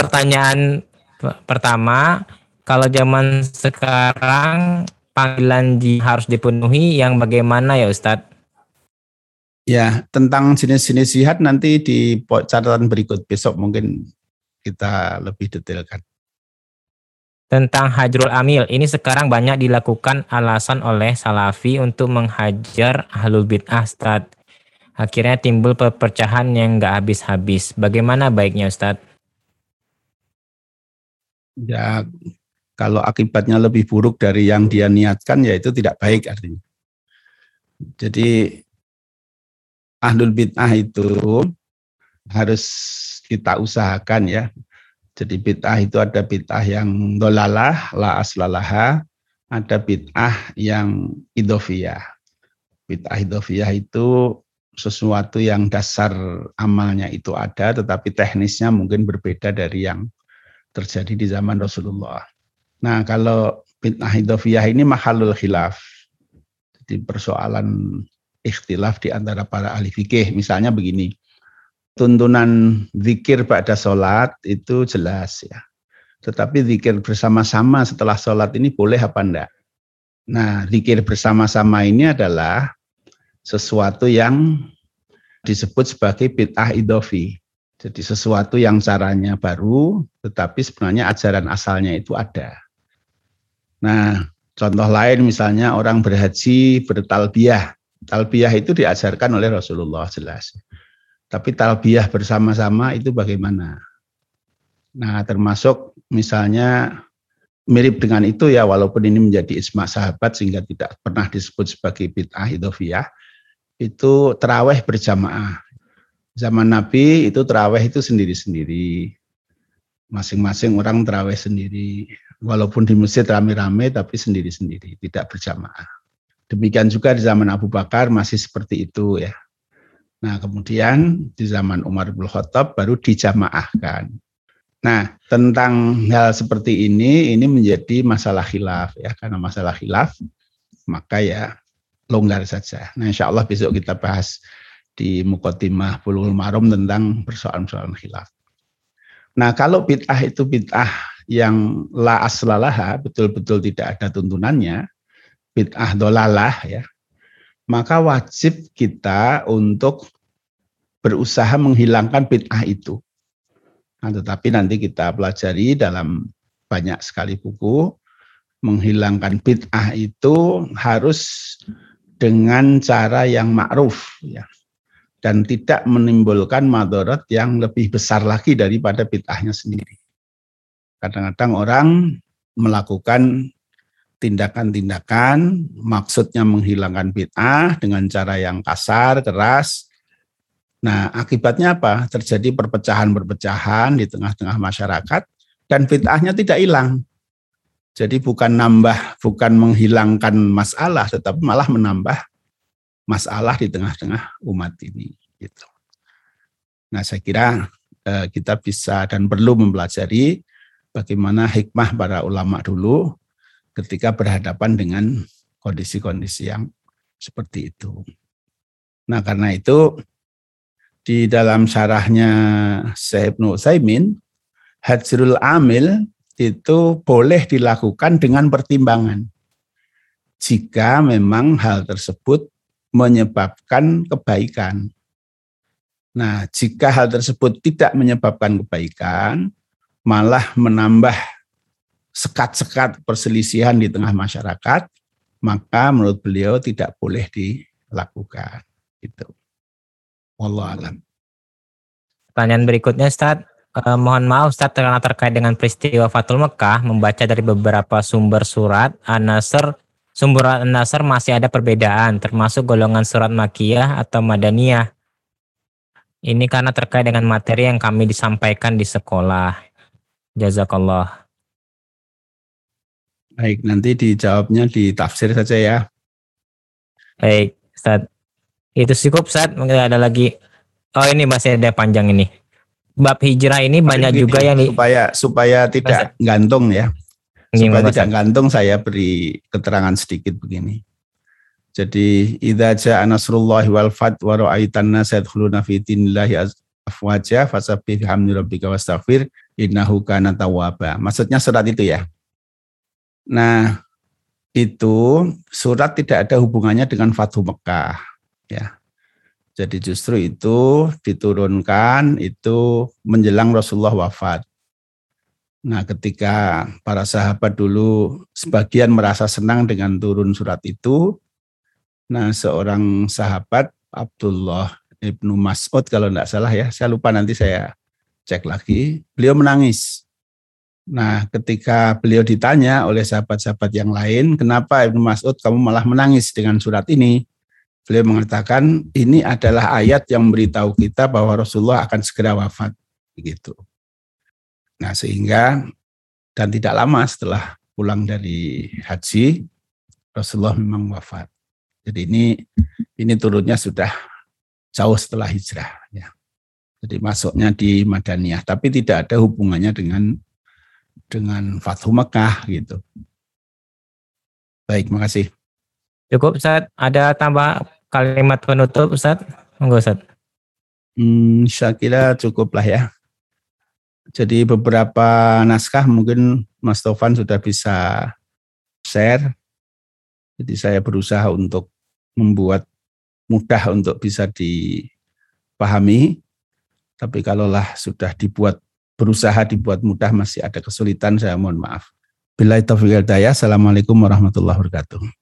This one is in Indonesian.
pertanyaan pertama, kalau zaman sekarang panggilan harus dipenuhi yang bagaimana ya Ustadz? Ya, tentang jenis-jenis jihad nanti di catatan berikut besok mungkin kita lebih detailkan. Tentang hajrul amil, ini sekarang banyak dilakukan alasan oleh salafi untuk menghajar ahlul bid'ah Ustaz. Akhirnya timbul perpecahan yang nggak habis-habis. Bagaimana baiknya Ustaz? Ya, kalau akibatnya lebih buruk dari yang dia niatkan, ya itu tidak baik artinya. Jadi ahlul bid'ah itu harus kita usahakan ya jadi bid'ah itu ada bid'ah yang dolalah, la aslalaha, ada bid'ah yang idofiyah. Bid'ah idofiyah itu sesuatu yang dasar amalnya itu ada, tetapi teknisnya mungkin berbeda dari yang terjadi di zaman Rasulullah. Nah kalau bid'ah idofiyah ini mahalul khilaf. Jadi persoalan ikhtilaf di antara para ahli fikih. Misalnya begini, tuntunan zikir pada sholat itu jelas ya. Tetapi zikir bersama-sama setelah sholat ini boleh apa enggak? Nah, zikir bersama-sama ini adalah sesuatu yang disebut sebagai bid'ah idofi. Jadi sesuatu yang caranya baru, tetapi sebenarnya ajaran asalnya itu ada. Nah, contoh lain misalnya orang berhaji bertalbiyah. Talbiyah itu diajarkan oleh Rasulullah jelas. Tapi talbiyah bersama-sama itu bagaimana? Nah, termasuk misalnya mirip dengan itu ya, walaupun ini menjadi isma sahabat sehingga tidak pernah disebut sebagai bid'ah idofiyah, itu teraweh berjamaah. Zaman Nabi itu teraweh itu sendiri-sendiri. Masing-masing orang teraweh sendiri. Walaupun di masjid rame-rame tapi sendiri-sendiri, tidak berjamaah. Demikian juga di zaman Abu Bakar masih seperti itu ya. Nah, kemudian di zaman Umar bin Khattab baru dijamaahkan. Nah, tentang hal seperti ini, ini menjadi masalah khilaf ya, karena masalah khilaf, maka ya longgar saja. Nah, insya Allah besok kita bahas di Mukotimah Bulughul Marum tentang persoalan-persoalan khilaf. Nah, kalau bid'ah itu bid'ah yang la aslalaha, betul-betul tidak ada tuntunannya, bid'ah dolalah ya, maka wajib kita untuk berusaha menghilangkan bid'ah itu. Nah, tetapi nanti kita pelajari dalam banyak sekali buku, menghilangkan bid'ah itu harus dengan cara yang ma'ruf ya. Dan tidak menimbulkan madorot yang lebih besar lagi daripada bid'ahnya sendiri. Kadang-kadang orang melakukan tindakan-tindakan maksudnya menghilangkan bid'ah dengan cara yang kasar, keras. Nah, akibatnya apa? Terjadi perpecahan-perpecahan di tengah-tengah masyarakat dan bid'ahnya tidak hilang. Jadi bukan nambah, bukan menghilangkan masalah, tetapi malah menambah masalah di tengah-tengah umat ini. Gitu. Nah, saya kira eh, kita bisa dan perlu mempelajari bagaimana hikmah para ulama dulu ketika berhadapan dengan kondisi-kondisi yang seperti itu. Nah, karena itu di dalam syarahnya Syekh Ibnu Utsaimin, hajrul amil itu boleh dilakukan dengan pertimbangan. Jika memang hal tersebut menyebabkan kebaikan. Nah, jika hal tersebut tidak menyebabkan kebaikan, malah menambah sekat-sekat perselisihan di tengah masyarakat, maka menurut beliau tidak boleh dilakukan. Itu. Allah alam. Pertanyaan berikutnya, Ustaz. Eh, mohon maaf Ustaz karena terkait dengan peristiwa Fatul Mekah membaca dari beberapa sumber surat An-Nasr sumber An-Nasr masih ada perbedaan termasuk golongan surat Makiyah atau Madaniyah. Ini karena terkait dengan materi yang kami disampaikan di sekolah. Jazakallah. Baik, nanti dijawabnya di tafsir saja ya. Baik, Ustaz. Itu cukup, Ustaz. Mungkin ada lagi. Oh, ini masih ada panjang ini. Bab hijrah ini banyak gini, juga yang supaya supaya tidak Masa? gantung ya. Supaya tidak gantung saya beri keterangan sedikit begini. Jadi idza jaa nasrullahi wal fath wa ra'aitan nas yadkhuluna fi dinillahi afwaja fasabbih bihamdi rabbika wastaghfir innahu kana tawwaba. Maksudnya surat itu ya. Nah, itu surat tidak ada hubungannya dengan Fathu Mekah ya. Jadi justru itu diturunkan itu menjelang Rasulullah wafat. Nah, ketika para sahabat dulu sebagian merasa senang dengan turun surat itu, nah seorang sahabat Abdullah ibnu Mas'ud kalau tidak salah ya, saya lupa nanti saya cek lagi, beliau menangis. Nah, ketika beliau ditanya oleh sahabat-sahabat yang lain, kenapa Ibnu Mas'ud kamu malah menangis dengan surat ini? Beliau mengatakan ini adalah ayat yang memberitahu kita bahwa Rasulullah akan segera wafat. Begitu. Nah, sehingga dan tidak lama setelah pulang dari haji, Rasulullah memang wafat. Jadi ini ini turunnya sudah jauh setelah hijrah. Ya. Jadi masuknya di Madaniyah, tapi tidak ada hubungannya dengan dengan Fathu Mekah gitu. Baik, makasih. Cukup Ustaz, ada tambah kalimat penutup Ustaz? Monggo Ustaz. Hmm, saya kira cukup lah ya. Jadi beberapa naskah mungkin Mas Tovan sudah bisa share. Jadi saya berusaha untuk membuat mudah untuk bisa dipahami. Tapi kalaulah sudah dibuat berusaha dibuat mudah masih ada kesulitan, saya mohon maaf. Bila itu Assalamualaikum warahmatullahi wabarakatuh.